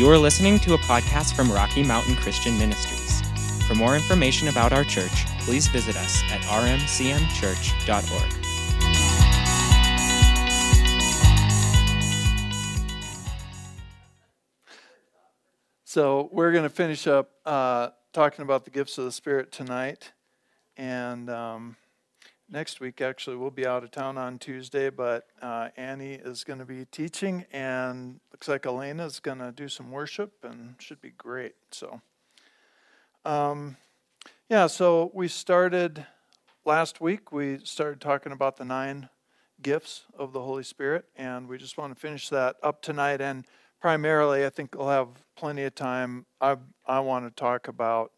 You are listening to a podcast from Rocky Mountain Christian Ministries. For more information about our church, please visit us at rmcmchurch.org. So, we're going to finish up uh, talking about the gifts of the Spirit tonight. And um, next week, actually, we'll be out of town on Tuesday, but uh, Annie is going to be teaching, and looks like Elena is going to do some worship, and should be great. So, um, yeah, so we started last week, we started talking about the nine gifts of the Holy Spirit, and we just want to finish that up tonight. And primarily, I think we'll have plenty of time. I, I want to talk about.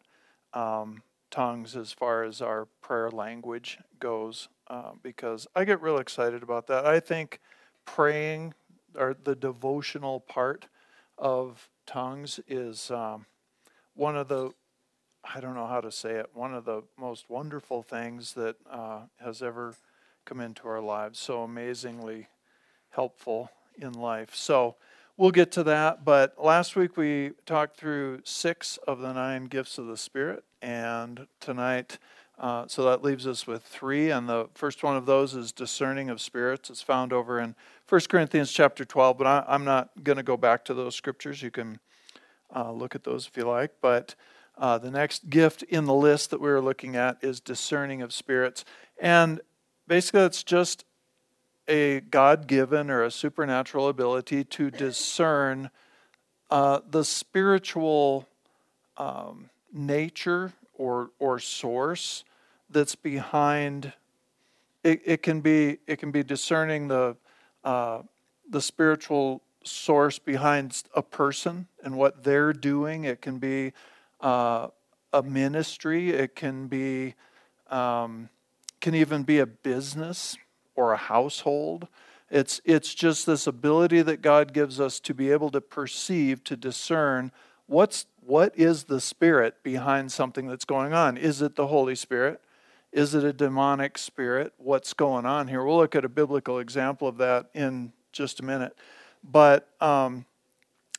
Um, tongues as far as our prayer language goes uh, because I get real excited about that. I think praying or the devotional part of tongues is um, one of the I don't know how to say it one of the most wonderful things that uh, has ever come into our lives. So amazingly helpful in life. So we'll get to that. But last week we talked through six of the nine gifts of the Spirit, and tonight, uh, so that leaves us with three. And the first one of those is discerning of spirits. It's found over in 1 Corinthians chapter 12, but I, am not going to go back to those scriptures. You can uh, look at those if you like. But uh, the next gift in the list that we were looking at is discerning of spirits. And basically, it's just a God given or a supernatural ability to discern uh, the spiritual um, nature or, or source that's behind. It, it, can be it can be discerning the uh, the spiritual source behind a person and what they're doing. It can be uh, a ministry. It can be um, can even be a business or a household. It's, it's just this ability that God gives us to be able to perceive, to discern what's, what is the spirit behind something that's going on. Is it the Holy Spirit? Is it a demonic spirit? What's going on here? We'll look at a biblical example of that in just a minute. But um,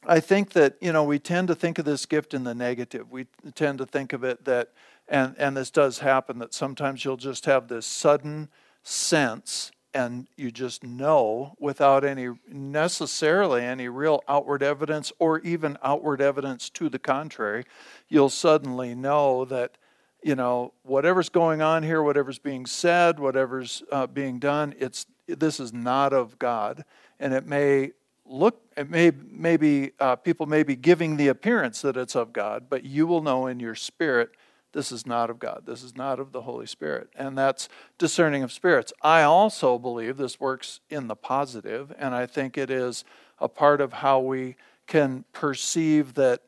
I think that, you know, we tend to think of this gift in the negative. We tend to think of it that, and, and this does happen, that sometimes you'll just have this sudden sense and you just know without any necessarily any real outward evidence or even outward evidence to the contrary you'll suddenly know that you know whatever's going on here whatever's being said whatever's uh, being done it's this is not of god. And it may look it may maybe uh, people may be giving the appearance that it's of god but you will know in your spirit this is not of God. This is not of the Holy Spirit. And that's discerning of spirits. I also believe this works in the positive, and I think it is a part of how we can perceive that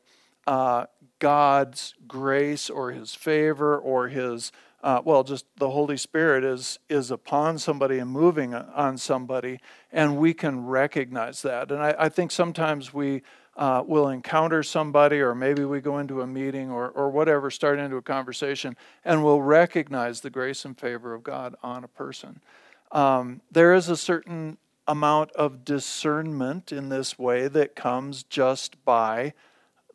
uh, God's grace or His favor or His uh, well, just the Holy Spirit is is upon somebody and moving on somebody, and we can recognize that. And I, I think sometimes we uh, we'll encounter somebody, or maybe we go into a meeting or, or whatever, start into a conversation, and we'll recognize the grace and favor of God on a person. Um, there is a certain amount of discernment in this way that comes just by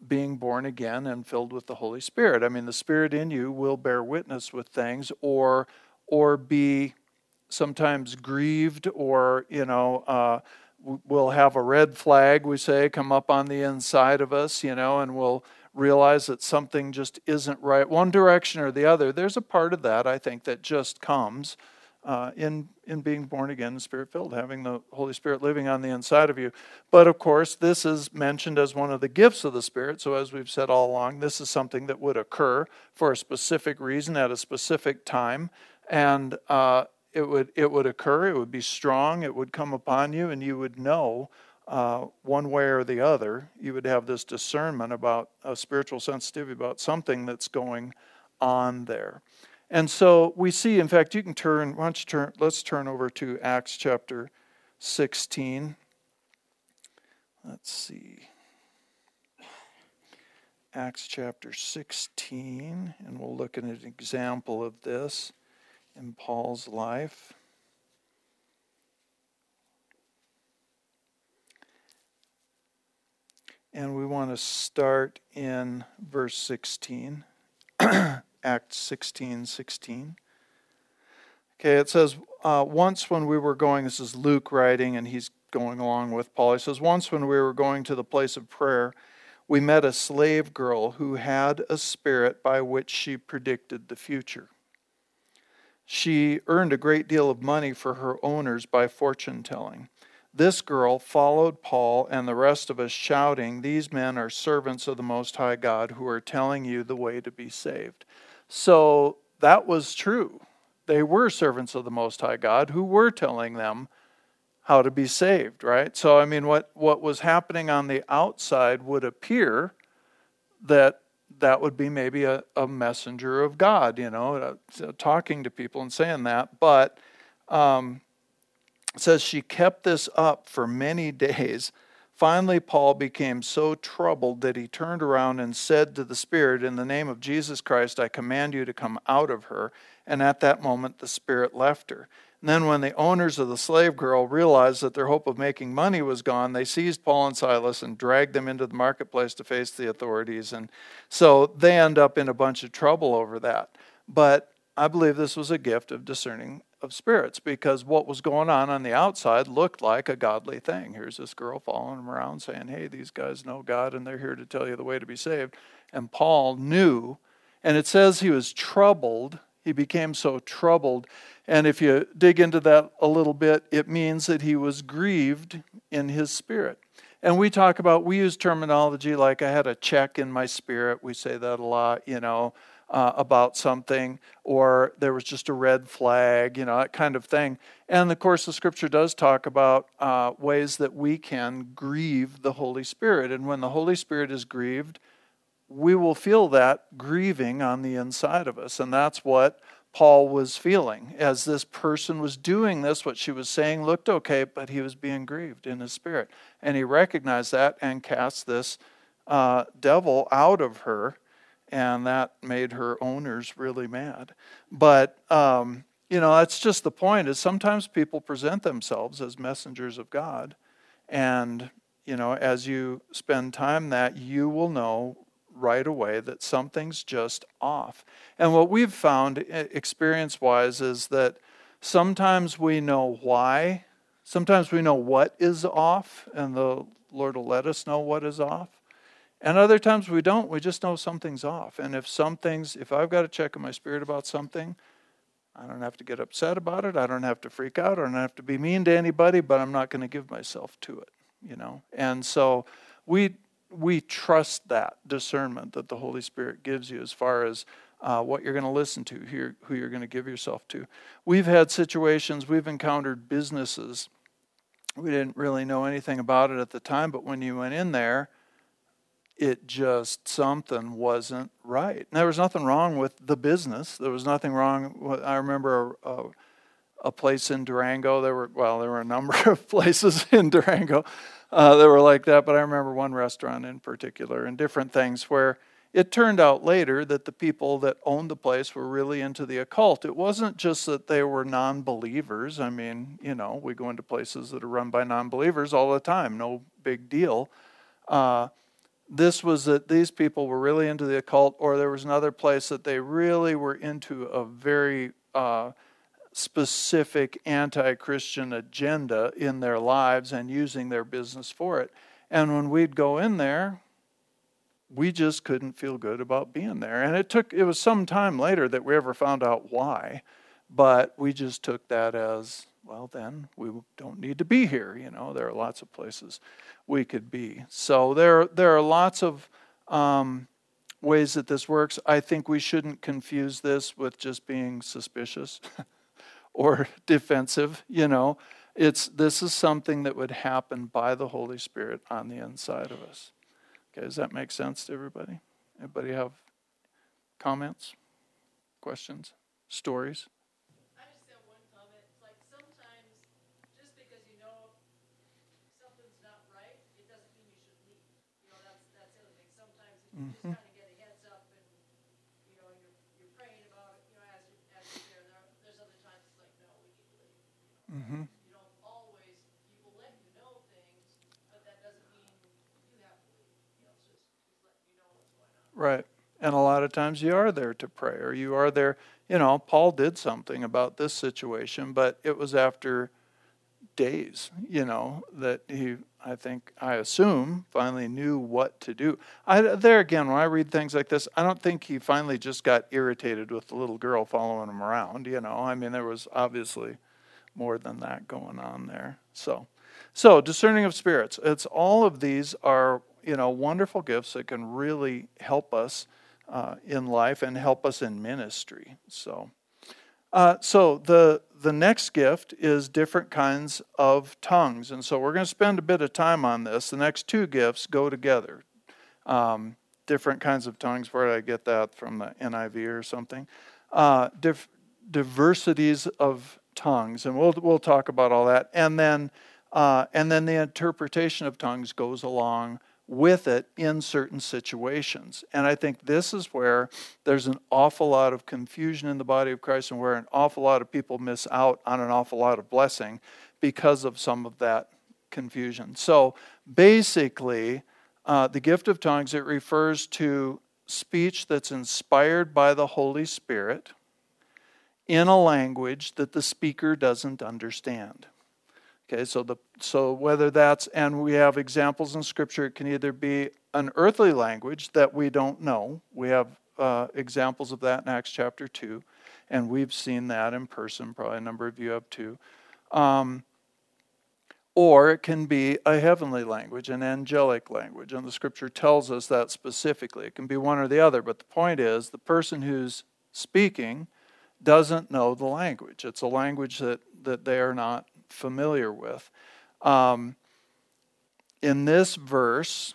being born again and filled with the Holy Spirit. I mean, the Spirit in you will bear witness with things or or be sometimes grieved or you know uh, we'll have a red flag, we say, come up on the inside of us, you know, and we'll realize that something just isn't right, one direction or the other. There's a part of that, I think, that just comes uh, in, in being born again, spirit filled, having the Holy Spirit living on the inside of you. But of course, this is mentioned as one of the gifts of the Spirit. So, as we've said all along, this is something that would occur for a specific reason at a specific time. And uh, it would it would occur. It would be strong. It would come upon you, and you would know uh, one way or the other. You would have this discernment about a spiritual sensitivity about something that's going on there. And so we see. In fact, you can turn. Why don't you turn? Let's turn over to Acts chapter sixteen. Let's see. Acts chapter 16, and we'll look at an example of this in Paul's life. And we want to start in verse 16, Acts 16 16. Okay, it says, uh, Once when we were going, this is Luke writing, and he's going along with Paul. He says, Once when we were going to the place of prayer, we met a slave girl who had a spirit by which she predicted the future. She earned a great deal of money for her owners by fortune telling. This girl followed Paul and the rest of us, shouting, These men are servants of the Most High God who are telling you the way to be saved. So that was true. They were servants of the Most High God who were telling them how to be saved, right? So, I mean, what, what was happening on the outside would appear that that would be maybe a, a messenger of God, you know, uh, talking to people and saying that. But um, says she kept this up for many days. Finally, Paul became so troubled that he turned around and said to the Spirit, In the name of Jesus Christ, I command you to come out of her. And at that moment, the Spirit left her. And then, when the owners of the slave girl realized that their hope of making money was gone, they seized Paul and Silas and dragged them into the marketplace to face the authorities. And so they end up in a bunch of trouble over that. But I believe this was a gift of discerning of spirits because what was going on on the outside looked like a godly thing. Here's this girl following him around saying, Hey, these guys know God and they're here to tell you the way to be saved. And Paul knew, and it says he was troubled. He became so troubled. And if you dig into that a little bit, it means that he was grieved in his spirit. And we talk about, we use terminology like I had a check in my spirit. We say that a lot, you know uh, about something, or there was just a red flag, you know, that kind of thing. And of course, the scripture does talk about uh, ways that we can grieve the Holy Spirit. And when the Holy Spirit is grieved, we will feel that grieving on the inside of us. And that's what Paul was feeling as this person was doing this. What she was saying looked okay, but he was being grieved in his spirit. And he recognized that and cast this uh, devil out of her and that made her owners really mad. But um, you know, that's just the point. Is sometimes people present themselves as messengers of God, and you know, as you spend time that, you will know right away that something's just off. And what we've found, experience-wise, is that sometimes we know why. Sometimes we know what is off, and the Lord will let us know what is off. And other times we don't. We just know something's off. And if something's, if I've got to check in my spirit about something, I don't have to get upset about it. I don't have to freak out. I don't have to be mean to anybody, but I'm not going to give myself to it, you know. And so we we trust that discernment that the Holy Spirit gives you as far as uh, what you're going to listen to, who you're, who you're going to give yourself to. We've had situations, we've encountered businesses. We didn't really know anything about it at the time, but when you went in there, it just something wasn't right. And there was nothing wrong with the business. There was nothing wrong. With, I remember a, a, place in Durango. There were well, there were a number of places in Durango uh, that were like that, but I remember one restaurant in particular and different things where it turned out later that the people that owned the place were really into the occult. It wasn't just that they were non-believers. I mean, you know, we go into places that are run by non-believers all the time. No big deal. Uh, this was that these people were really into the occult, or there was another place that they really were into a very uh, specific anti Christian agenda in their lives and using their business for it. And when we'd go in there, we just couldn't feel good about being there. And it took, it was some time later that we ever found out why, but we just took that as, well, then we don't need to be here. You know, there are lots of places we could be. So there, there are lots of um, ways that this works. I think we shouldn't confuse this with just being suspicious or defensive. You know, it's this is something that would happen by the Holy Spirit on the inside of us. Okay, does that make sense to everybody? Anybody have comments, questions, stories? Mm-hmm. Kind of get a heads up and, you know, you're, you're praying about it, you know, as, you, as you're there. there. There's other times it's like, no, we need to leave. You, know? mm-hmm. you don't always, people let you know things, but that doesn't mean you have to leave. Lot of times you are there to pray, or you are there. You know, Paul did something about this situation, but it was after days, you know, that he, I think, I assume, finally knew what to do. I, there again, when I read things like this, I don't think he finally just got irritated with the little girl following him around, you know. I mean, there was obviously more than that going on there. So, so discerning of spirits. It's all of these are, you know, wonderful gifts that can really help us uh, in life and help us in ministry. So, uh, so the the next gift is different kinds of tongues, and so we're going to spend a bit of time on this. The next two gifts go together. Um, different kinds of tongues. Where did I get that from the NIV or something? Uh, dif- diversities of tongues, and we'll we'll talk about all that, and then uh, and then the interpretation of tongues goes along with it in certain situations. And I think this is where there's an awful lot of confusion in the body of Christ and where an awful lot of people miss out on an awful lot of blessing because of some of that confusion. So basically, uh, the gift of tongues, it refers to speech that's inspired by the Holy Spirit in a language that the speaker doesn't understand. Okay, so the so whether that's and we have examples in Scripture, it can either be an earthly language that we don't know. We have uh, examples of that in Acts chapter two, and we've seen that in person. Probably a number of you have too. Um, or it can be a heavenly language, an angelic language, and the Scripture tells us that specifically. It can be one or the other, but the point is the person who's speaking doesn't know the language. It's a language that that they are not familiar with. Um, in this verse,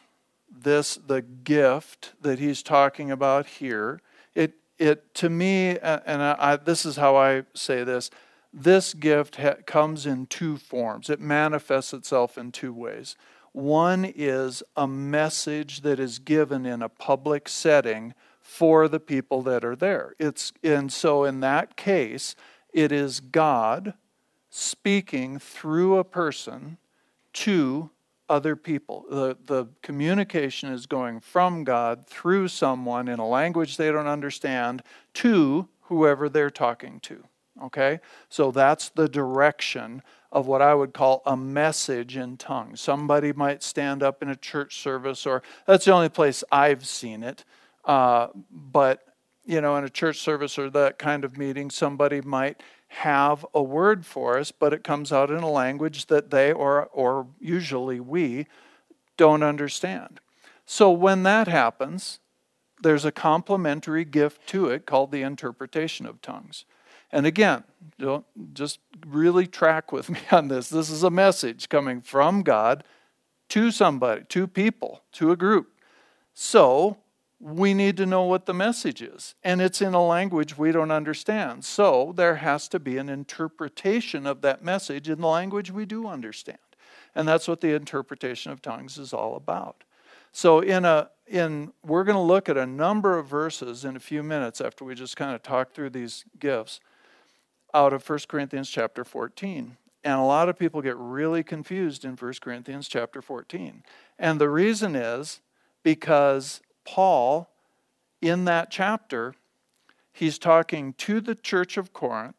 this the gift that he's talking about here, it it to me, and I, I, this is how I say this. This gift ha- comes in two forms. It manifests itself in two ways. One is a message that is given in a public setting for the people that are there. It's and so in that case, it is God speaking through a person to other people. The, the communication is going from God through someone in a language they don't understand to whoever they're talking to. Okay? So that's the direction of what I would call a message in tongues. Somebody might stand up in a church service, or that's the only place I've seen it. Uh, but, you know, in a church service or that kind of meeting, somebody might have a word for us, but it comes out in a language that they or, or usually we don't understand. So when that happens, there's a complementary gift to it called the interpretation of tongues. And again, don't just really track with me on this. This is a message coming from God to somebody, to people, to a group. So we need to know what the message is. And it's in a language we don't understand. So there has to be an interpretation of that message in the language we do understand. And that's what the interpretation of tongues is all about. So in a in we're going to look at a number of verses in a few minutes after we just kind of talk through these gifts out of 1 Corinthians chapter 14. And a lot of people get really confused in 1 Corinthians chapter 14. And the reason is because Paul, in that chapter, he's talking to the church of Corinth.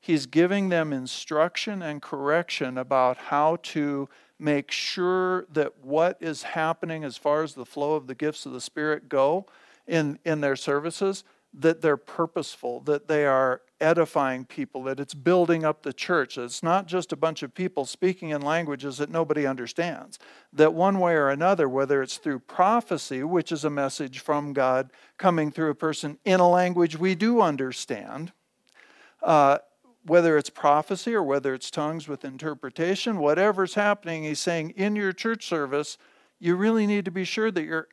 He's giving them instruction and correction about how to make sure that what is happening as far as the flow of the gifts of the Spirit go in, in their services, that they're purposeful, that they are edifying people, that it's building up the church. It's not just a bunch of people speaking in languages that nobody understands. That one way or another, whether it's through prophecy, which is a message from God coming through a person in a language we do understand, uh, whether it's prophecy or whether it's tongues with interpretation, whatever's happening, he's saying in your church service, you really need to be sure that you're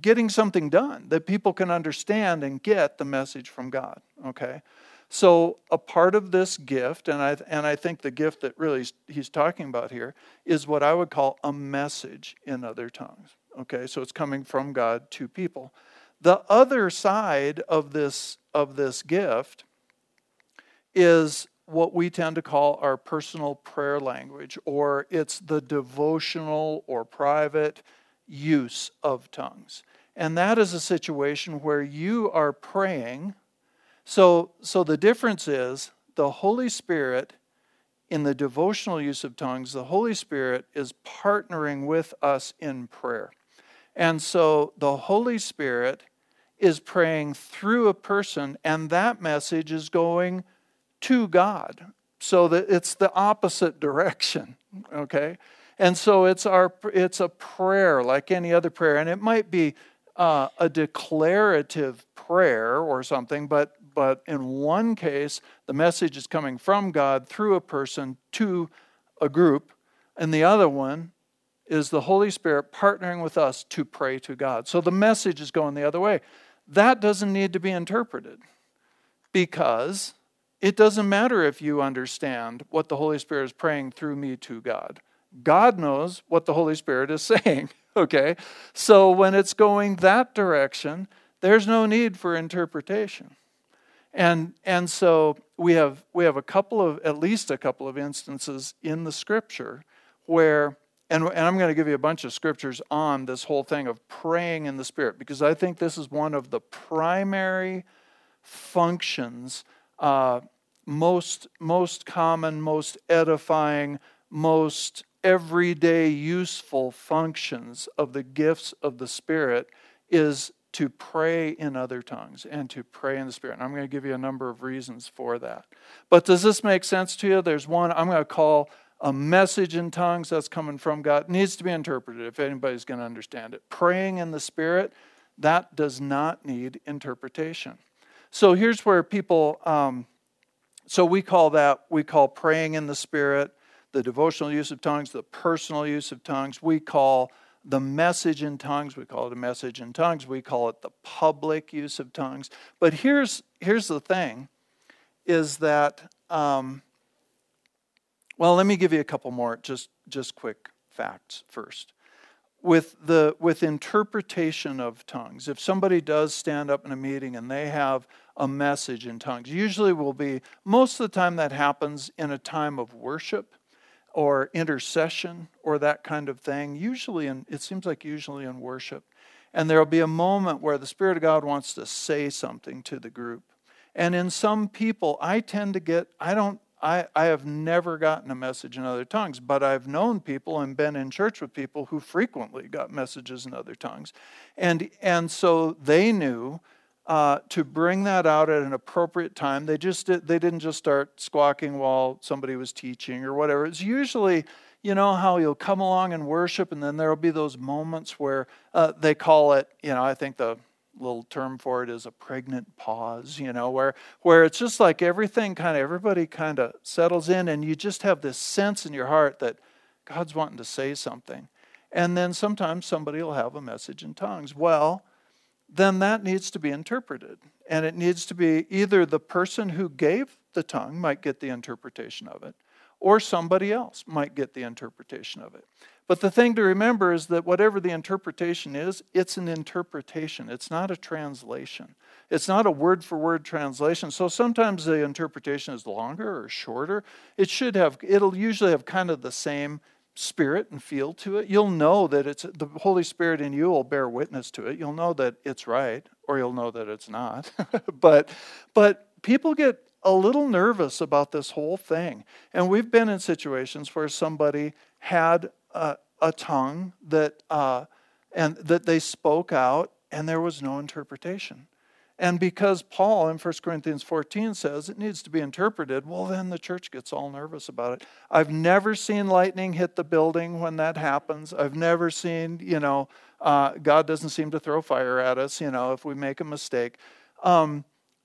getting something done, that people can understand and get the message from God. Okay? So, a part of this gift, and I, and I think the gift that really he's talking about here, is what I would call a message in other tongues. Okay, so it's coming from God to people. The other side of this, of this gift is what we tend to call our personal prayer language, or it's the devotional or private use of tongues. And that is a situation where you are praying. So, so the difference is the Holy Spirit, in the devotional use of tongues, the Holy Spirit is partnering with us in prayer. And so the Holy Spirit is praying through a person, and that message is going to God. So that it's the opposite direction, okay? And so it's our it's a prayer like any other prayer, and it might be uh, a declarative prayer or something, but but in one case, the message is coming from God through a person to a group, and the other one is the Holy Spirit partnering with us to pray to God. So the message is going the other way. That doesn't need to be interpreted because it doesn't matter if you understand what the Holy Spirit is praying through me to God. God knows what the Holy Spirit is saying, okay? So when it's going that direction, there's no need for interpretation. And, and so we have, we have a couple of, at least a couple of instances in the scripture where, and, and I'm going to give you a bunch of scriptures on this whole thing of praying in the Spirit, because I think this is one of the primary functions, uh, most, most common, most edifying, most everyday useful functions of the gifts of the Spirit is to pray in other tongues and to pray in the Spirit. And I'm going to give you a number of reasons for that. But does this make sense to you? There's one I'm going to call a message in tongues that's coming from God. It needs to be interpreted if anybody's going to understand it. Praying in the Spirit, that does not need interpretation. So here's where people, um, so we call that, we call praying in the Spirit the devotional use of tongues, the personal use of tongues. We call the message in tongues, we call it a message in tongues. We call it the public use of tongues. But here's, here's the thing is that, um, well, let me give you a couple more, just, just quick facts first. With, the, with interpretation of tongues, if somebody does stand up in a meeting and they have a message in tongues, usually will be, most of the time that happens in a time of worship or intercession or that kind of thing, usually in, it seems like usually in worship. And there'll be a moment where the Spirit of God wants to say something to the group. And in some people, I tend to get, I don't, I, I have never gotten a message in other tongues, but I've known people and been in church with people who frequently got messages in other tongues. And, and so they knew uh, to bring that out at an appropriate time. They just did, they didn't just start squawking while somebody was teaching or whatever. It's usually, you know, how you'll come along and worship, and then there'll be those moments where uh, they call it, you know, I think the little term for it is a pregnant pause, you know, where where it's just like everything kind of everybody kind of settles in, and you just have this sense in your heart that God's wanting to say something. And then sometimes somebody will have a message in tongues. Well, then that needs to be interpreted. And it needs to be either the person who gave the tongue might get the interpretation of it, or somebody else might get the interpretation of it. But the thing to remember is that whatever the interpretation is, it's an interpretation. It's not a translation. It's not a word for word translation. So sometimes the interpretation is longer or shorter. It should have, it'll usually have kind of the same spirit and feel to it. You'll know that it's the Holy Spirit in you will bear witness to it. You'll know that it's right or you'll know that it's not. but but people get a little nervous about this whole thing. And we've been in situations where somebody had a, a tongue that uh, and that they spoke out and there was no interpretation. And because Paul in 1 Corinthians 14 says it needs to be interpreted, well, then the church gets all nervous about it. I've never seen lightning hit the building when that happens. I've never seen, you know, uh, God doesn't seem to throw fire at us, you know, if we make a mistake. Um,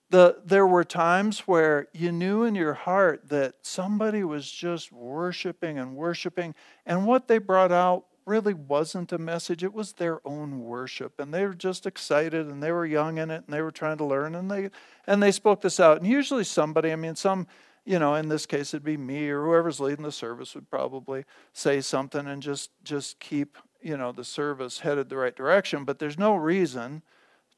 the, there were times where you knew in your heart that somebody was just worshiping and worshiping, and what they brought out really wasn't a message, it was their own worship. And they were just excited and they were young in it and they were trying to learn and they and they spoke this out. And usually somebody, I mean some you know, in this case it'd be me or whoever's leading the service would probably say something and just just keep, you know, the service headed the right direction. But there's no reason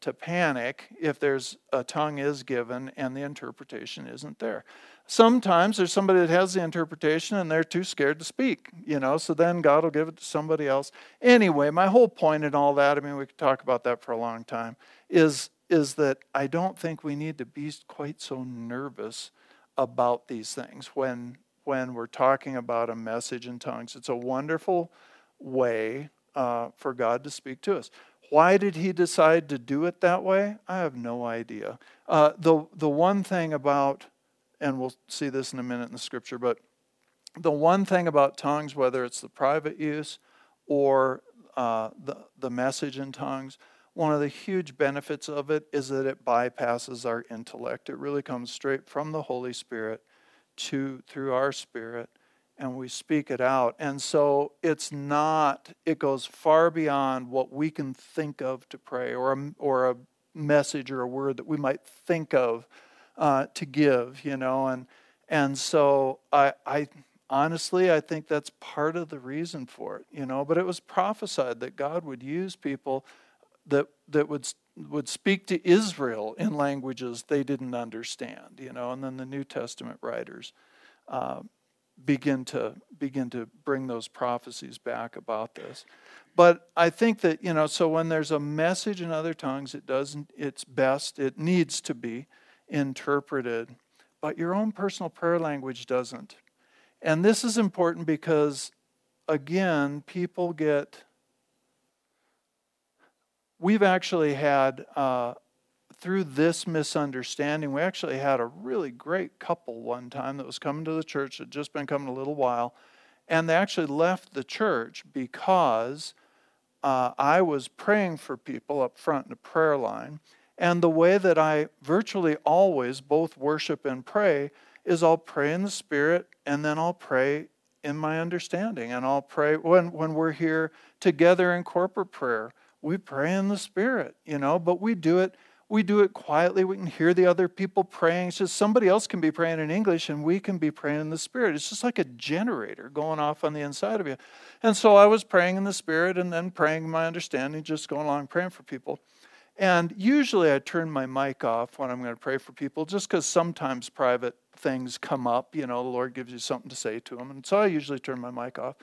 to panic if there's a tongue is given and the interpretation isn't there. Sometimes there's somebody that has the interpretation and they're too scared to speak, you know, so then God will give it to somebody else. Anyway, my whole point in all that, I mean, we could talk about that for a long time, is, is that I don't think we need to be quite so nervous about these things when, when we're talking about a message in tongues. It's a wonderful way uh, for God to speak to us. Why did he decide to do it that way? I have no idea. Uh, the, the one thing about, and we'll see this in a minute in the scripture, but the one thing about tongues, whether it's the private use or uh, the, the message in tongues, one of the huge benefits of it is that it bypasses our intellect. It really comes straight from the Holy Spirit to through our spirit and we speak it out. And so it's not, it goes far beyond what we can think of to pray or a, or a message or a word that we might think of uh, to give, you know. And, and so I, I honestly, I think that's part of the reason for it, you know. But it was prophesied that God would use people that, that would would speak to Israel in languages they didn't understand, you know, and then the New Testament writers uh, begin to begin to bring those prophecies back about this. But I think that you know, so when there's a message in other tongues, it doesn't. It's best. It needs to be interpreted, but your own personal prayer language doesn't. And this is important because, again, people get. We've actually had uh, through this misunderstanding, we actually had a really great couple one time that was coming to the church, had just been coming a little while, and they actually left the church because uh, I was praying for people up front in the prayer line. And the way that I virtually always both worship and pray is I'll pray in the Spirit and then I'll pray in my understanding. And I'll pray when, when we're here together in corporate prayer, we pray in the Spirit, you know, but we do it we do it quietly. We can hear the other people praying. It's just somebody else can be praying in English and we can be praying in the Spirit. It's just like a generator going off on the inside of you. And so I was praying in the Spirit and then praying my understanding, just going along praying for people. And usually I turn my mic off when I'm going to pray for people just because sometimes private things come up. You know, the Lord gives you something to say to them. And so I usually turn my mic off.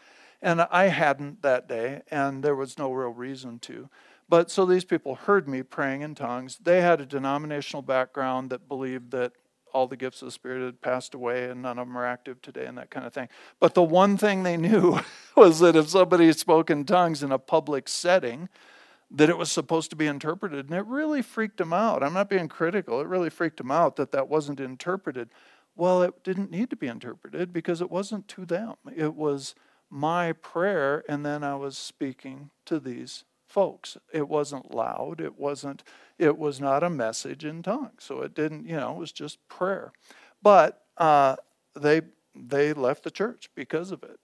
And I hadn't that day, and there was no real reason to. But so these people heard me praying in tongues. They had a denominational background that believed that all the gifts of the Spirit had passed away and none of them are active today and that kind of thing. But the one thing they knew was that if somebody spoke in tongues in a public setting, that it was supposed to be interpreted. And it really freaked them out. I'm not being critical. It really freaked them out that that wasn't interpreted. Well, it didn't need to be interpreted because it wasn't to them. It was my prayer, and then I was speaking to these folks. It wasn't loud. It wasn't. It was not a message in tongues. So it didn't. You know, it was just prayer. But uh, they they left the church because of it.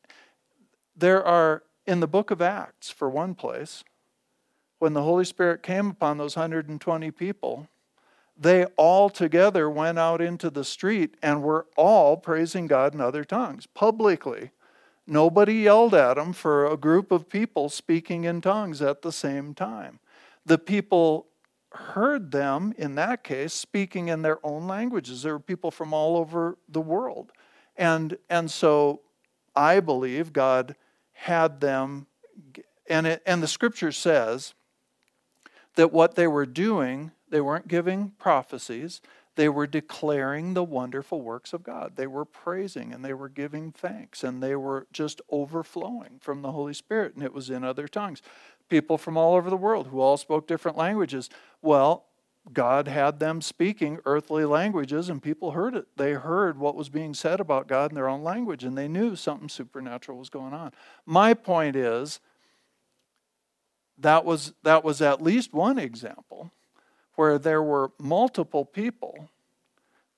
There are in the book of Acts, for one place, when the Holy Spirit came upon those 120 people, they all together went out into the street and were all praising God in other tongues publicly. Nobody yelled at them for a group of people speaking in tongues at the same time. The people heard them, in that case, speaking in their own languages. There were people from all over the world. And, and so I believe God had them, and, it, and the scripture says that what they were doing, they weren't giving prophecies, they were declaring the wonderful works of God. They were praising and they were giving thanks and they were just overflowing from the Holy Spirit, and it was in other tongues. People from all over the world who all spoke different languages. Well, God had them speaking earthly languages, and people heard it. They heard what was being said about God in their own language, and they knew something supernatural was going on. My point is that was, that was at least one example where there were multiple people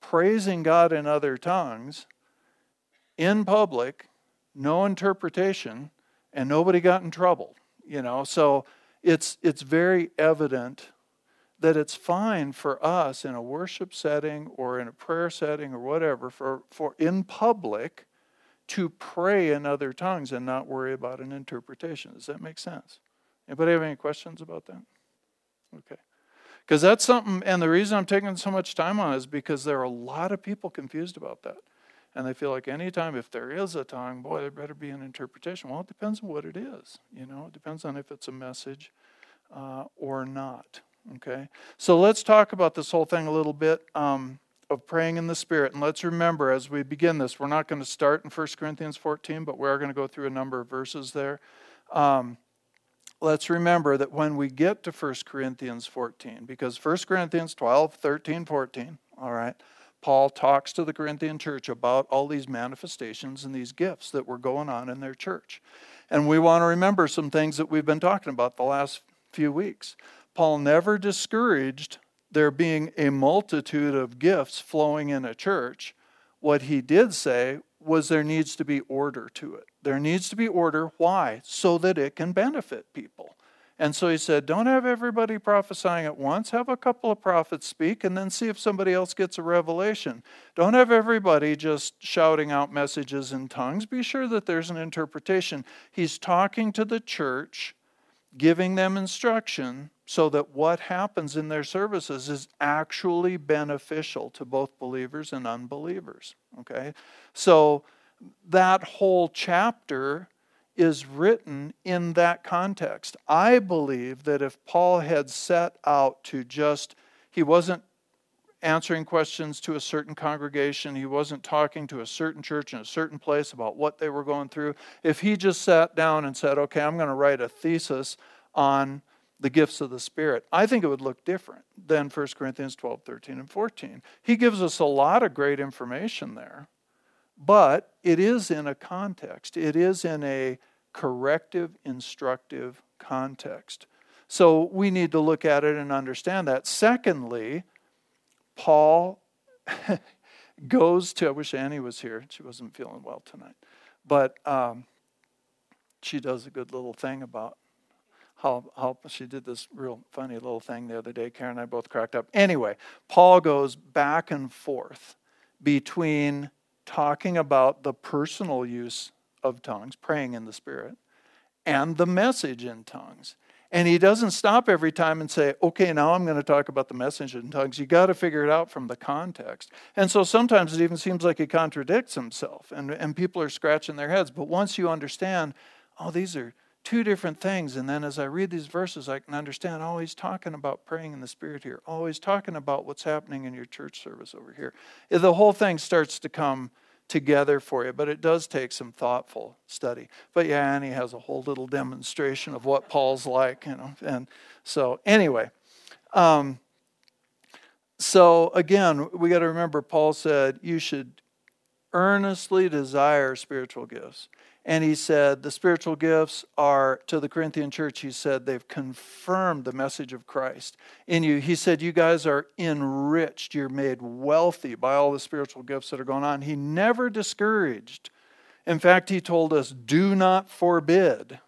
praising God in other tongues in public, no interpretation, and nobody got in trouble. You know, so it's it's very evident that it's fine for us in a worship setting or in a prayer setting or whatever for, for in public to pray in other tongues and not worry about an interpretation. Does that make sense? Anybody have any questions about that? Okay. Because that's something, and the reason I'm taking so much time on is because there are a lot of people confused about that. And they feel like anytime, if there is a tongue, boy, there better be an interpretation. Well, it depends on what it is. You know, it depends on if it's a message uh, or not. Okay? So let's talk about this whole thing a little bit. Um, of praying in the Spirit. And let's remember as we begin this, we're not going to start in 1 Corinthians 14, but we are going to go through a number of verses there. Um, let's remember that when we get to 1 Corinthians 14, because 1 Corinthians 12, 13, 14, all right, Paul talks to the Corinthian church about all these manifestations and these gifts that were going on in their church. And we want to remember some things that we've been talking about the last few weeks. Paul never discouraged there being a multitude of gifts flowing in a church, what he did say was there needs to be order to it. There needs to be order. Why? So that it can benefit people. And so he said, don't have everybody prophesying at once. Have a couple of prophets speak and then see if somebody else gets a revelation. Don't have everybody just shouting out messages in tongues. Be sure that there's an interpretation. He's talking to the church, giving them instruction so that what happens in their services is actually beneficial to both believers and unbelievers. Okay? So that whole chapter is written in that context. I believe that if Paul had set out to just, he wasn't answering questions to a certain congregation, he wasn't talking to a certain church in a certain place about what they were going through. If he just sat down and said, okay, I'm going to write a thesis on the gifts of the Spirit, I think it would look different than 1 Corinthians 12, 13, and 14. He gives us a lot of great information there, but it is in a context, it is in a corrective, instructive context. So we need to look at it and understand that. Secondly, Paul goes to, I wish Annie was here. She wasn't feeling well tonight. But um, she does a good little thing about how, how she did this real funny little thing the other day. Karen and I both cracked up. Anyway, Paul goes back and forth between talking about the personal use of tongues, praying in the Spirit, and the message in tongues. And he doesn't stop every time and say, okay, now I'm going to talk about the message in tongues. You got to figure it out from the context. And so sometimes it even seems like he contradicts himself, and, and people are scratching their heads. But once you understand, oh, these are two different things. And then as I read these verses, I can understand, oh, he's talking about praying in the Spirit here. Oh, he's talking about what's happening in your church service over here. The whole thing starts to come together for you, but it does take some thoughtful study. But yeah, and he has a whole little demonstration of what Paul's like, you know. And so, anyway, um, so again, we got to remember Paul said you should earnestly desire spiritual gifts. And he said, the spiritual gifts are, to the Corinthian church, he said, they've confirmed the message of Christ in you. He said, you guys are enriched, you're made wealthy by all the spiritual gifts that are going on. He never discouraged. In fact, he told us, do not forbid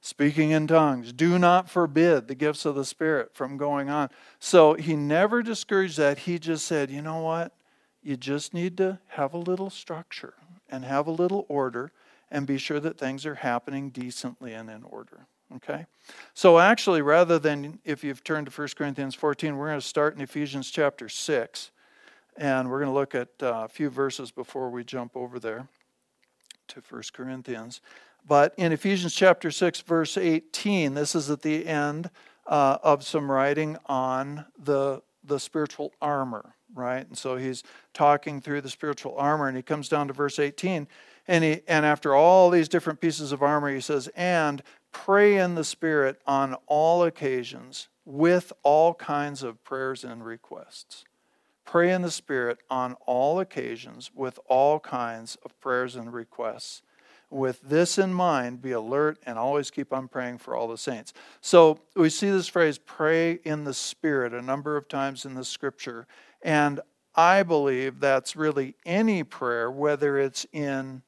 speaking in tongues. Do not forbid the gifts of the Spirit from going on. So he never discouraged that. He just said, you know what? You just need to have a little structure and have a little order and be sure that things are happening decently and in order. Okay? So, actually, rather than if you've turned to 1 Corinthians 14, we're going to start in Ephesians chapter 6. And we're going to look at uh, a few verses before we jump over there to 1 Corinthians. But in Ephesians chapter 6, verse 18, this is at the end uh, of some writing on the, the spiritual armor, right? And so he's talking through the spiritual armor, and he comes down to verse 18 and, he, and after all these different pieces of armor, he says, and pray in the Spirit on all occasions with all kinds of prayers and requests. Pray in the Spirit on all occasions with all kinds of prayers and requests. With this in mind, be alert and always keep on praying for all the saints. So we see this phrase, pray in the Spirit, a number of times in the scripture. And I believe that's really any prayer, whether it's in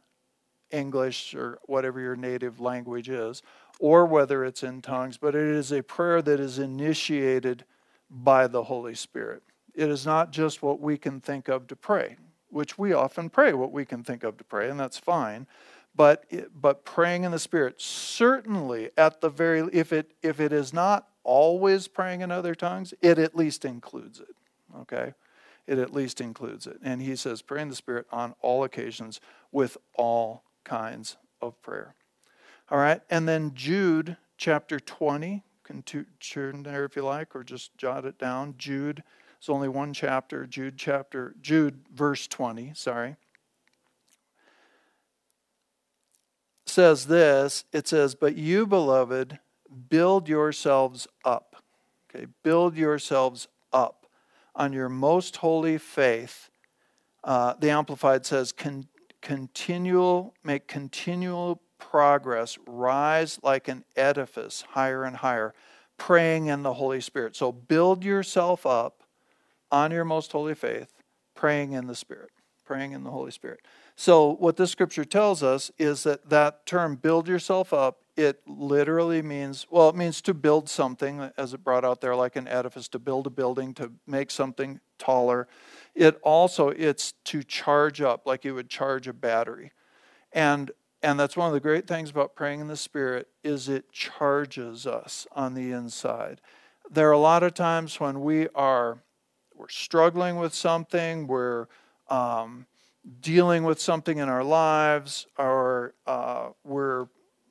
English or whatever your native language is, or whether it's in tongues, but it is a prayer that is initiated by the Holy Spirit. It is not just what we can think of to pray, which we often pray what we can think of to pray, and that's fine. But, but praying in the Spirit, certainly at the very, if it, if it is not always praying in other tongues, it at least includes it. Okay? It at least includes it. And he says, pray in the Spirit on all occasions with all kinds of prayer. All right? And then Jude chapter 20, can turn there if you like, or just jot it down. Jude, it's only one chapter. Jude chapter, Jude verse 20, sorry. Says this, it says, But you, beloved, build yourselves up. Okay, build yourselves up on your most holy faith. Uh, the Amplified says, Con- continual, make continual progress, rise like an edifice higher and higher, praying in the Holy Spirit. So build yourself up on your most holy faith, praying in the Spirit, praying in the Holy Spirit. So, what this scripture tells us is that that term, build yourself up, it literally means, well, it means to build something, as it brought out there, like an edifice, to build a building, to make something taller. It also, it's to charge up, like you would charge a battery. And and that's one of the great things about praying in the spirit is it charges us on the inside there are a lot of times when we are we're struggling with something we're um, dealing with something in our lives or uh, we're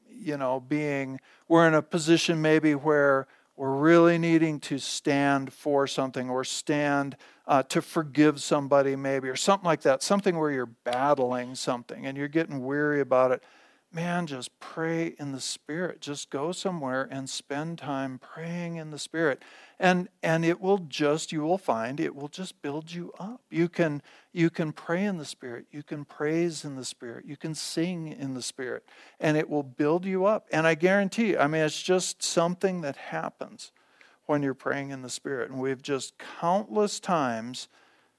you know being we're in a position maybe where we're really needing to stand for something or stand uh, to forgive somebody maybe or something like that something where you're battling something and you're getting weary about it man, just pray in the Spirit. Just go somewhere and spend time praying in the Spirit. And and it will just, you will find it will just build you up. You can you can pray in the Spirit, you can praise in the Spirit, you can sing in the Spirit, and it will build you up. And I guarantee, I mean, it's just something that happens when you're praying in the Spirit. And we've just countless times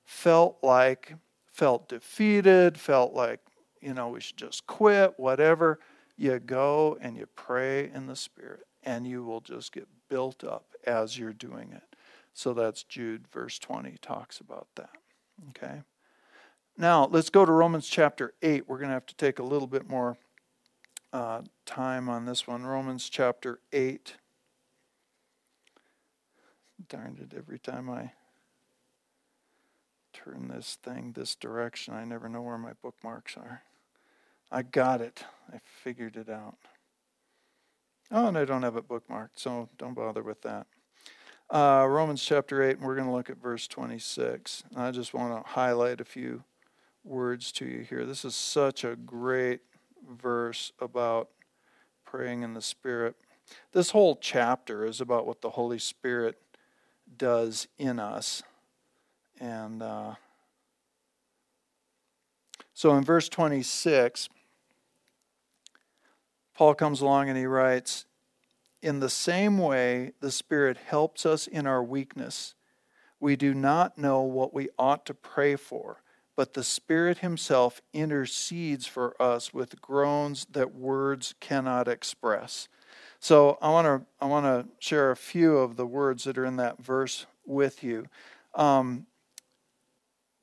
felt like felt defeated, felt like you know, we should just quit, whatever. You go and you pray in the Spirit, and you will just get built up as you're doing it. So that's Jude, verse 20, talks about that. Okay? Now, let's go to Romans chapter 8. We're going to have to take a little bit more uh, time on this one. Romans chapter 8. Darned it, every time I turn this thing this direction, I never know where my bookmarks are. I got it. I figured it out. Oh, and I don't have it bookmarked, so don't bother with that. Uh, Romans chapter 8, and we're going to look at verse 26. I just want to highlight a few words to you here. This is such a great verse about praying in the Spirit. This whole chapter is about what the Holy Spirit does in us. And uh, so in verse 26, Paul comes along and he writes, In the same way, the Spirit helps us in our weakness. We do not know what we ought to pray for, but the Spirit Himself intercedes for us with groans that words cannot express. So I want to I want to share a few of the words that are in that verse with you. Um,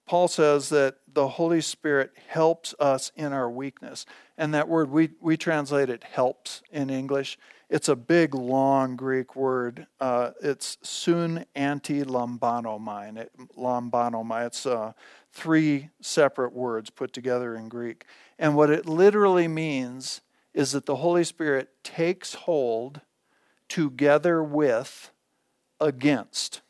Paul says that the Holy Spirit helps us in our weakness. And that word, we, we translate it helps in English. It's a big, long Greek word. Uh, it's sun anti lambanomai. It, lambanomai. It's uh, three separate words put together in Greek. And what it literally means is that the Holy Spirit takes hold together with against.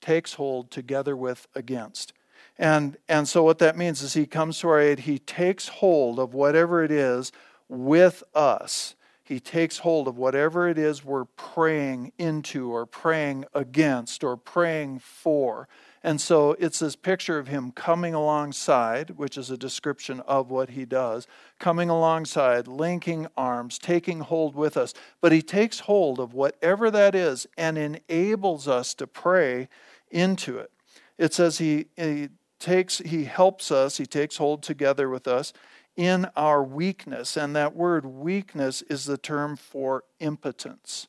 Takes hold together with against. And, and so, what that means is he comes to our aid, he takes hold of whatever it is with us. He takes hold of whatever it is we're praying into, or praying against, or praying for. And so, it's this picture of him coming alongside, which is a description of what he does, coming alongside, linking arms, taking hold with us. But he takes hold of whatever that is and enables us to pray into it. It says he, he takes he helps us he takes hold together with us in our weakness and that word weakness is the term for impotence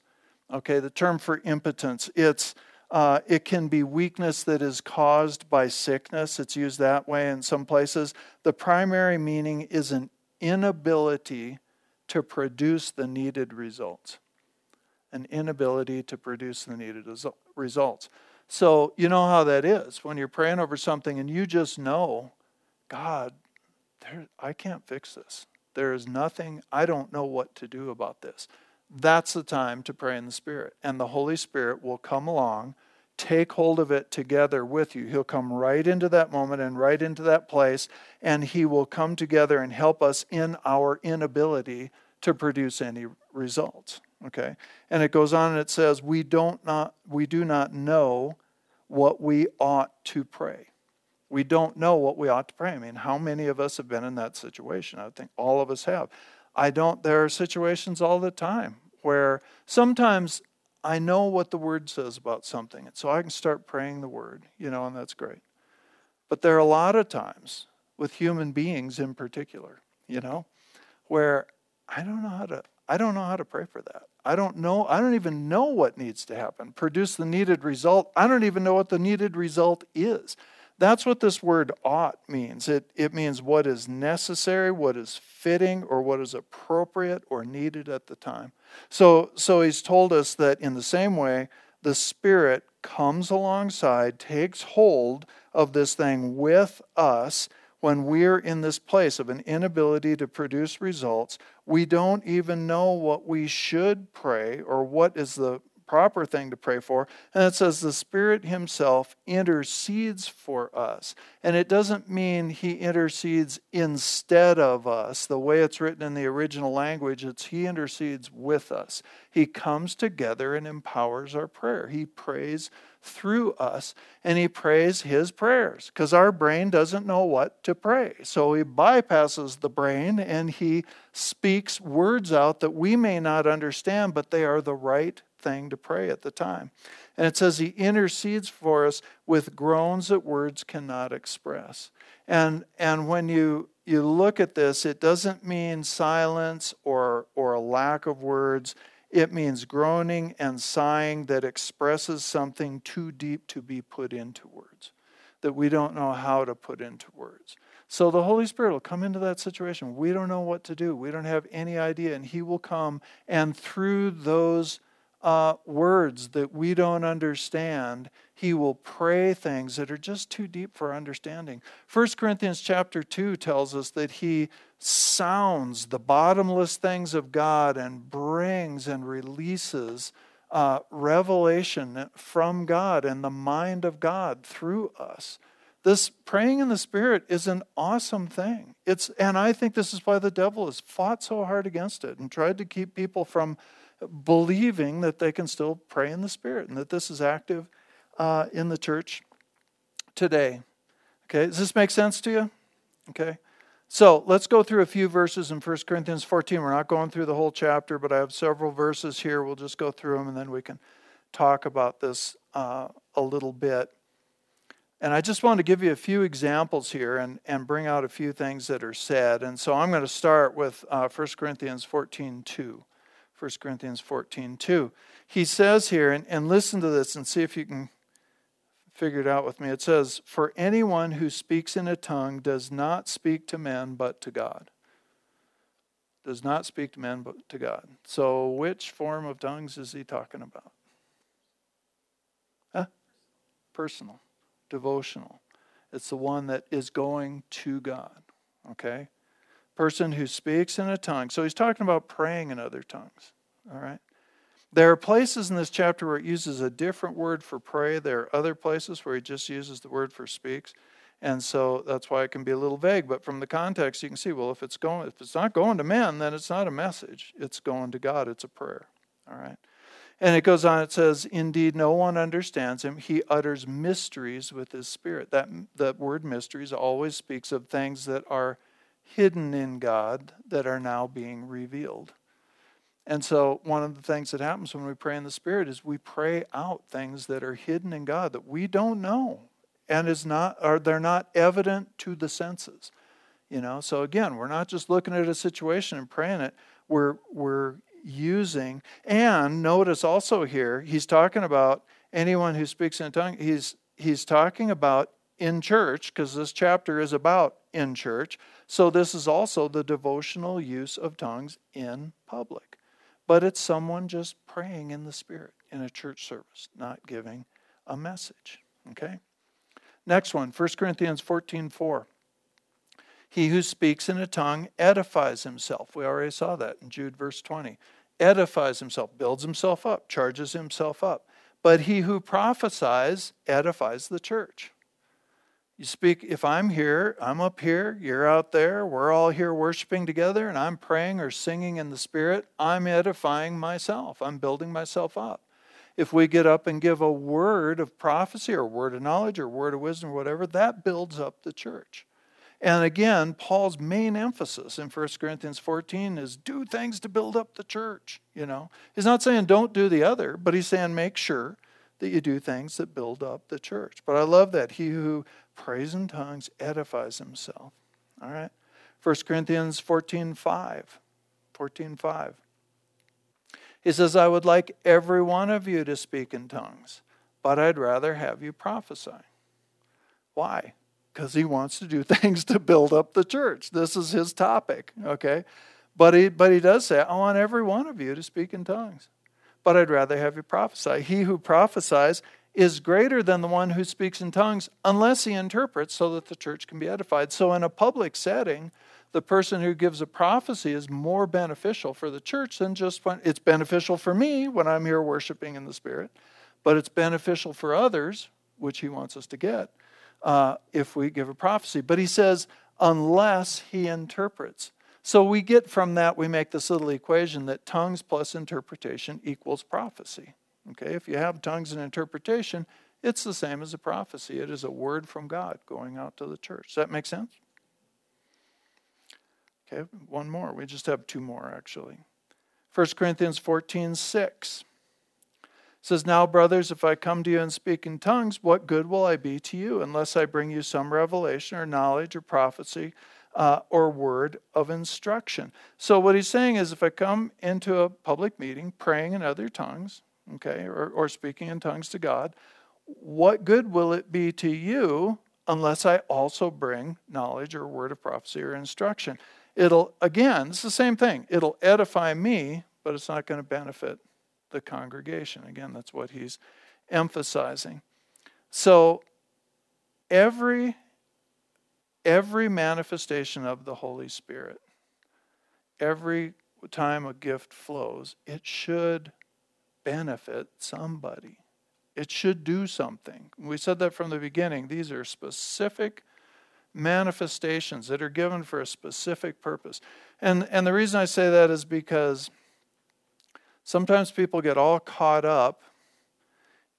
okay the term for impotence it's uh, it can be weakness that is caused by sickness it's used that way in some places the primary meaning is an inability to produce the needed results an inability to produce the needed results. So, you know how that is when you're praying over something and you just know, God, there, I can't fix this. There is nothing, I don't know what to do about this. That's the time to pray in the Spirit. And the Holy Spirit will come along, take hold of it together with you. He'll come right into that moment and right into that place, and He will come together and help us in our inability to produce any results. Okay? And it goes on and it says, We don't not we do not know what we ought to pray. We don't know what we ought to pray. I mean, how many of us have been in that situation? I think all of us have. I don't, there are situations all the time where sometimes I know what the word says about something, and so I can start praying the word, you know, and that's great. But there are a lot of times with human beings in particular, you know, where I don't know how to I don't know how to pray for that. I don't know, I don't even know what needs to happen. Produce the needed result. I don't even know what the needed result is. That's what this word ought means. It, it means what is necessary, what is fitting, or what is appropriate or needed at the time. So, so he's told us that in the same way, the Spirit comes alongside, takes hold of this thing with us when we're in this place of an inability to produce results. We don't even know what we should pray or what is the proper thing to pray for. And it says the Spirit Himself intercedes for us. And it doesn't mean He intercedes instead of us. The way it's written in the original language, it's He intercedes with us. He comes together and empowers our prayer. He prays through us and he prays his prayers because our brain doesn't know what to pray. So he bypasses the brain and he speaks words out that we may not understand, but they are the right thing to pray at the time. And it says he intercedes for us with groans that words cannot express. And, and when you, you look at this, it doesn't mean silence or, or a lack of words. It means groaning and sighing that expresses something too deep to be put into words, that we don't know how to put into words. So the Holy Spirit will come into that situation. We don't know what to do. We don't have any idea. And He will come, and through those uh, words that we don't understand, he will pray things that are just too deep for understanding. 1 Corinthians chapter 2 tells us that he sounds the bottomless things of God and brings and releases uh, revelation from God and the mind of God through us. This praying in the Spirit is an awesome thing. It's, and I think this is why the devil has fought so hard against it and tried to keep people from believing that they can still pray in the Spirit and that this is active uh, in the church today. Okay, does this make sense to you? Okay. So let's go through a few verses in 1 Corinthians 14. We're not going through the whole chapter, but I have several verses here. We'll just go through them and then we can talk about this uh, a little bit. And I just want to give you a few examples here and, and bring out a few things that are said. And so I'm going to start with uh, 1 Corinthians 14 2. 1 Corinthians 14, 2. He says here, and, and listen to this and see if you can figure it out with me. It says, For anyone who speaks in a tongue does not speak to men but to God. Does not speak to men but to God. So, which form of tongues is he talking about? Huh? Personal, devotional. It's the one that is going to God. Okay? Person who speaks in a tongue. So he's talking about praying in other tongues. All right? There are places in this chapter where it uses a different word for pray. There are other places where he just uses the word for speaks. And so that's why it can be a little vague. But from the context, you can see, well, if it's going, if it's not going to men, then it's not a message. It's going to God. It's a prayer. All right. And it goes on, it says, Indeed, no one understands him. He utters mysteries with his spirit. That, that word mysteries always speaks of things that are hidden in God that are now being revealed. And so, one of the things that happens when we pray in the Spirit is we pray out things that are hidden in God that we don't know and is not or they're not evident to the senses. You know, so again, we're not just looking at a situation and praying it. We're we're using and notice also here he's talking about anyone who speaks in a tongue. He's he's talking about in church because this chapter is about in church. So, this is also the devotional use of tongues in public. but it's someone just praying in the Spirit in a church service, not giving a message. Okay? Next one, 1 Corinthians 14 4. He who speaks in a tongue edifies himself. We already saw that in Jude, verse 20. Edifies himself, builds himself up, charges himself up. But he who prophesies edifies the church. You speak, if I'm here, I'm up here, you're out there, we're all here worshiping together, and I'm praying or singing in the Spirit, I'm edifying myself. I'm building myself up. If we get up and give a word of prophecy or word of knowledge or word of wisdom or whatever, that builds up the church. And again, Paul's main emphasis in 1 Corinthians 14 is do things to build up the church, you know. He's not saying don't do the other, but he's saying make sure that you do things that build up the church. But I love that he who prays in tongues edifies himself. All right? 1 Corinthians 14 5. 14 5. He says, I would like every one of you to speak in tongues, but I'd rather have you prophesy. Why? Because he wants to do things to build up the church. This is his topic, okay? But he, but he does say, I want every one of you to speak in tongues, but I'd rather have you prophesy. He who prophesies is greater than the one who speaks in tongues unless he interprets so that the church can be edified. So, in a public setting, the person who gives a prophecy is more beneficial for the church than just when it's beneficial for me when I'm here worshiping in the Spirit, but it's beneficial for others, which he wants us to get, uh, if we give a prophecy. But he says, unless he interprets. So we get from that, we make this little equation that tongues plus interpretation equals prophecy. Okay, if you have tongues and interpretation, it's the same as a prophecy. It is a word from God going out to the church. Does that make sense? Okay, one more. We just have two more actually. 1 Corinthians 14 6 says, Now, brothers, if I come to you and speak in tongues, what good will I be to you unless I bring you some revelation or knowledge or prophecy uh, or word of instruction? So, what he's saying is, if I come into a public meeting praying in other tongues, okay, or, or speaking in tongues to God, what good will it be to you unless I also bring knowledge or word of prophecy or instruction? It'll, again, it's the same thing. It'll edify me, but it's not going to benefit the congregation. Again, that's what he's emphasizing. So, every every manifestation of the Holy Spirit, every time a gift flows, it should benefit somebody. It should do something. We said that from the beginning. These are specific manifestations that are given for a specific purpose. And, and the reason I say that is because sometimes people get all caught up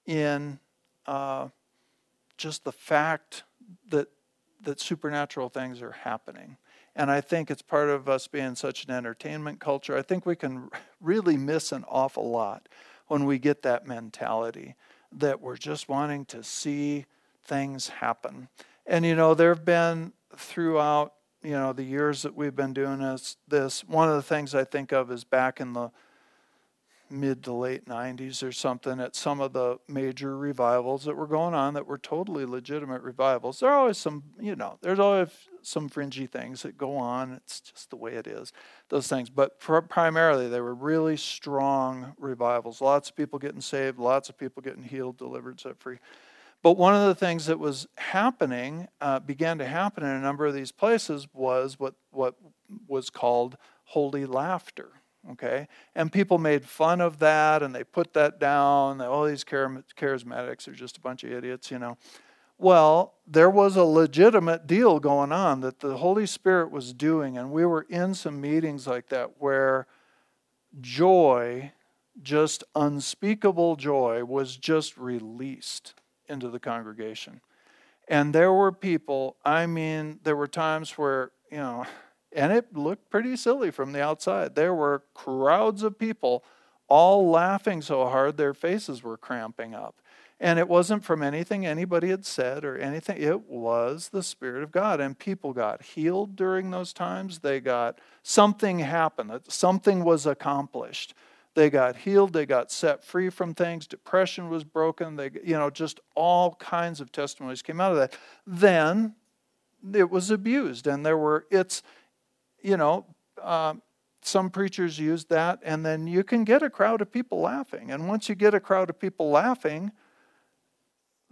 in uh, just the fact that, that supernatural things are happening. And I think it's part of us being such an entertainment culture. I think we can really miss an awful lot when we get that mentality that we're just wanting to see things happen. And you know, there have been throughout you know the years that we've been doing this, this one of the things I think of is back in the mid to late 90s or something at some of the major revivals that were going on that were totally legitimate revivals. There are always some, you know, there's always some fringy things that go on. It's just the way it is, those things. But pr- primarily, they were really strong revivals. Lots of people getting saved, lots of people getting healed, delivered, set free. But one of the things that was happening, uh, began to happen in a number of these places, was what, what was called holy laughter. Okay? And people made fun of that and they put that down. All these charismatics are just a bunch of idiots, you know. Well, there was a legitimate deal going on that the Holy Spirit was doing, and we were in some meetings like that where joy, just unspeakable joy, was just released into the congregation. And there were people, I mean, there were times where, you know, and it looked pretty silly from the outside. There were crowds of people all laughing so hard their faces were cramping up. And it wasn't from anything anybody had said or anything. It was the Spirit of God. And people got healed during those times. They got something happened, something was accomplished. They got healed, they got set free from things, depression was broken, they you know, just all kinds of testimonies came out of that. Then it was abused and there were it's you know, uh, some preachers use that, and then you can get a crowd of people laughing. And once you get a crowd of people laughing,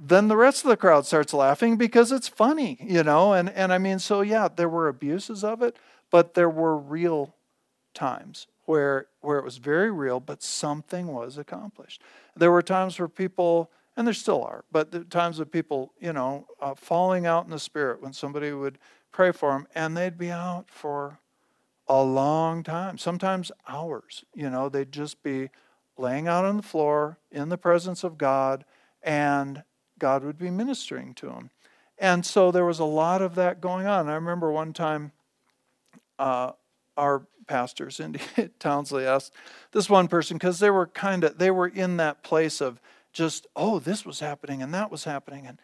then the rest of the crowd starts laughing because it's funny, you know? And, and I mean, so yeah, there were abuses of it, but there were real times where, where it was very real, but something was accomplished. There were times where people, and there still are, but the times of people, you know, uh, falling out in the spirit when somebody would pray for them, and they'd be out for a long time, sometimes hours. You know, they'd just be laying out on the floor in the presence of God, and God would be ministering to him. And so there was a lot of that going on. I remember one time uh, our pastor, Cindy Townsley, asked this one person, because they were kind of, they were in that place of just, oh, this was happening and that was happening. And,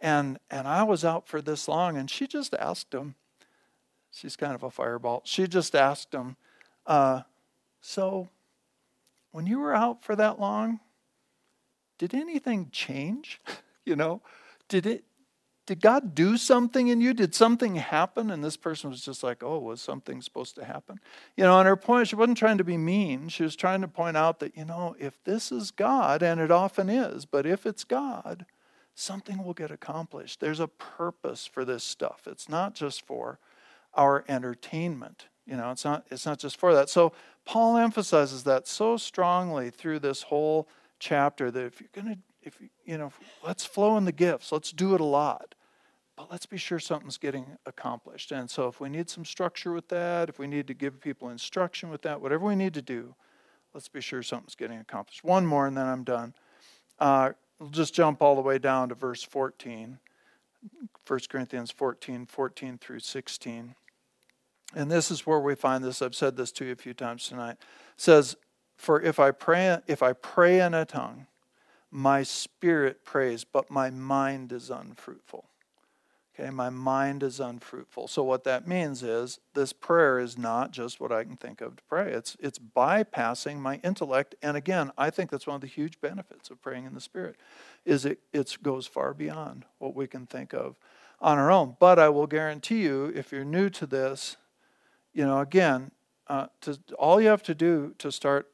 and, and I was out for this long. And she just asked him, she's kind of a fireball. She just asked him, uh, so when you were out for that long, did anything change? You know, did it did God do something in you? Did something happen? And this person was just like, oh, was something supposed to happen? You know, and her point, she wasn't trying to be mean. She was trying to point out that, you know, if this is God, and it often is, but if it's God, something will get accomplished. There's a purpose for this stuff. It's not just for our entertainment. You know, it's not, it's not just for that. So Paul emphasizes that so strongly through this whole chapter that if you're going to if you know, let's flow in the gifts. Let's do it a lot. But let's be sure something's getting accomplished. And so if we need some structure with that, if we need to give people instruction with that, whatever we need to do, let's be sure something's getting accomplished. One more and then I'm done. Uh, we'll just jump all the way down to verse 14. 1 Corinthians 14, 14 through 16. And this is where we find this. I've said this to you a few times tonight. It says, For if I pray if I pray in a tongue, my spirit prays, but my mind is unfruitful. Okay, my mind is unfruitful. So what that means is this prayer is not just what I can think of to pray. It's it's bypassing my intellect. And again, I think that's one of the huge benefits of praying in the Spirit, is it it goes far beyond what we can think of on our own. But I will guarantee you, if you're new to this, you know, again, uh, to, all you have to do to start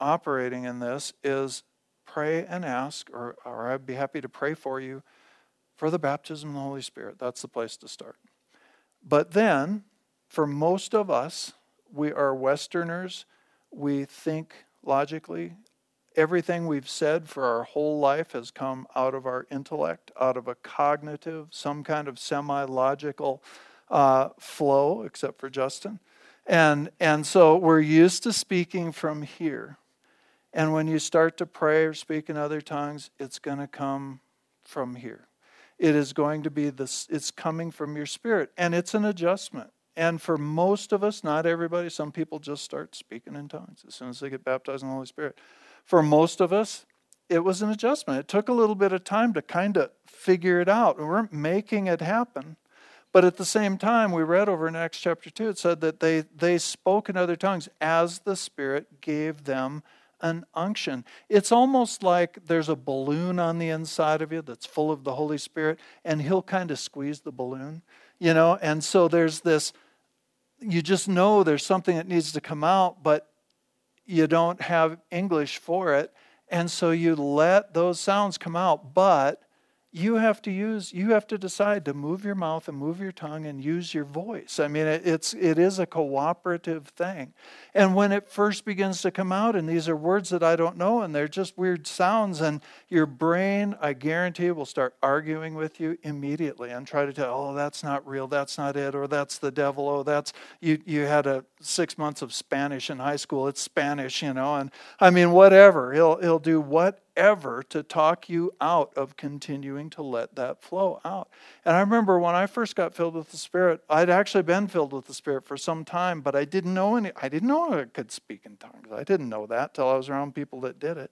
operating in this is pray and ask, or, or I'd be happy to pray for you for the baptism of the Holy Spirit. That's the place to start. But then, for most of us, we are Westerners. We think logically. Everything we've said for our whole life has come out of our intellect, out of a cognitive, some kind of semi logical uh, flow, except for Justin. And, and so we're used to speaking from here. And when you start to pray or speak in other tongues, it's going to come from here. It is going to be this, it's coming from your spirit. And it's an adjustment. And for most of us, not everybody, some people just start speaking in tongues as soon as they get baptized in the Holy Spirit. For most of us, it was an adjustment. It took a little bit of time to kind of figure it out. We weren't making it happen. But at the same time, we read over in Acts chapter 2, it said that they, they spoke in other tongues as the Spirit gave them an unction. It's almost like there's a balloon on the inside of you that's full of the Holy Spirit, and He'll kind of squeeze the balloon, you know? And so there's this, you just know there's something that needs to come out, but you don't have English for it. And so you let those sounds come out, but you have to use you have to decide to move your mouth and move your tongue and use your voice. I mean it, it's it is a cooperative thing. And when it first begins to come out and these are words that i don't know and they're just weird sounds and your brain i guarantee will start arguing with you immediately and try to tell oh that's not real that's not it or that's the devil oh that's you you had a six months of spanish in high school it's spanish you know and i mean whatever he'll he'll do what ever to talk you out of continuing to let that flow out. And I remember when I first got filled with the Spirit, I'd actually been filled with the Spirit for some time, but I didn't know any. I didn't know I could speak in tongues. I didn't know that till I was around people that did it,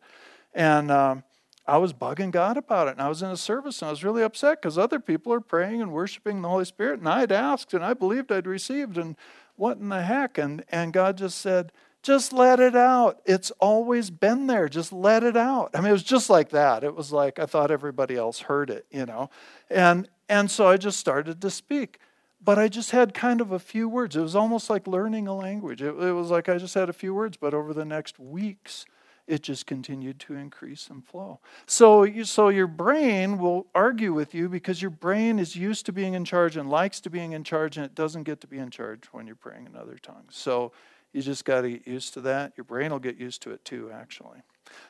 and um, I was bugging God about it. And I was in a service and I was really upset because other people are praying and worshiping the Holy Spirit, and I'd asked and I believed I'd received, and what in the heck? And and God just said just let it out. It's always been there. Just let it out. I mean, it was just like that. It was like I thought everybody else heard it, you know. And and so I just started to speak. but I just had kind of a few words. It was almost like learning a language. It, it, was like I just had a few words, but over the next weeks, it just continued to increase and flow. So, you, so your brain will argue with you because your brain is used to being in charge and likes to being in charge, and it doesn't get to be in charge when you're praying in other tongues. So you just got to get used to that. Your brain will get used to it too, actually.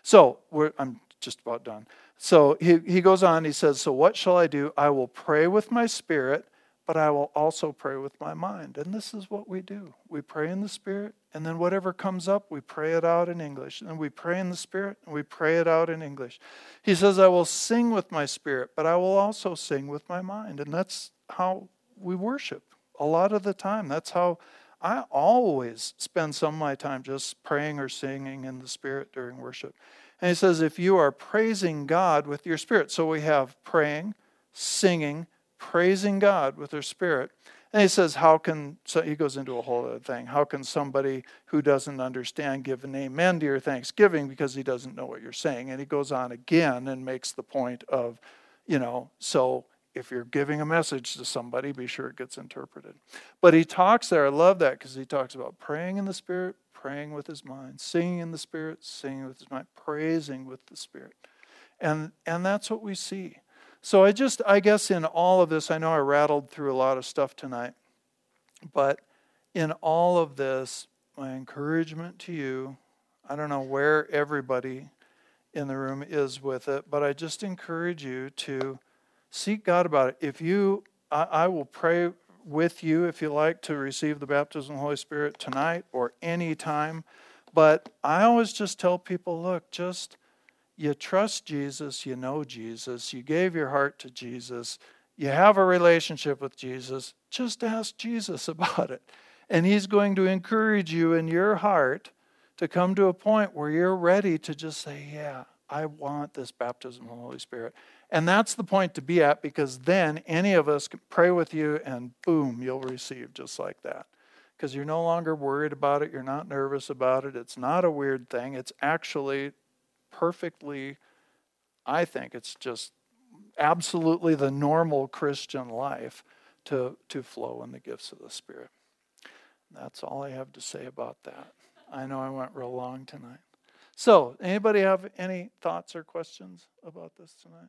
So I'm just about done. So he, he goes on, he says, So what shall I do? I will pray with my spirit but I will also pray with my mind. And this is what we do we pray in the Spirit, and then whatever comes up, we pray it out in English. And we pray in the Spirit, and we pray it out in English. He says, I will sing with my spirit, but I will also sing with my mind. And that's how we worship a lot of the time. That's how I always spend some of my time just praying or singing in the Spirit during worship. And he says, if you are praising God with your spirit, so we have praying, singing, praising God with their spirit. And he says, How can, so he goes into a whole other thing. How can somebody who doesn't understand give an amen to your thanksgiving because he doesn't know what you're saying? And he goes on again and makes the point of, you know, so if you're giving a message to somebody, be sure it gets interpreted. But he talks there, I love that because he talks about praying in the Spirit, praying with his mind, singing in the Spirit, singing with his mind, praising with the Spirit. And, and that's what we see. So I just, I guess in all of this, I know I rattled through a lot of stuff tonight, but in all of this, my encouragement to you, I don't know where everybody in the room is with it, but I just encourage you to seek God about it. If you, I, I will pray with you if you like to receive the baptism of the Holy Spirit tonight or any time. But I always just tell people look, just you trust Jesus, you know Jesus, you gave your heart to Jesus, you have a relationship with Jesus, just ask Jesus about it. And He's going to encourage you in your heart to come to a point where you're ready to just say, Yeah, I want this baptism of the Holy Spirit. And that's the point to be at because then any of us can pray with you and boom, you'll receive just like that. Because you're no longer worried about it, you're not nervous about it, it's not a weird thing, it's actually perfectly, I think it's just absolutely the normal Christian life to, to flow in the gifts of the Spirit. That's all I have to say about that. I know I went real long tonight. So, anybody have any thoughts or questions about this tonight?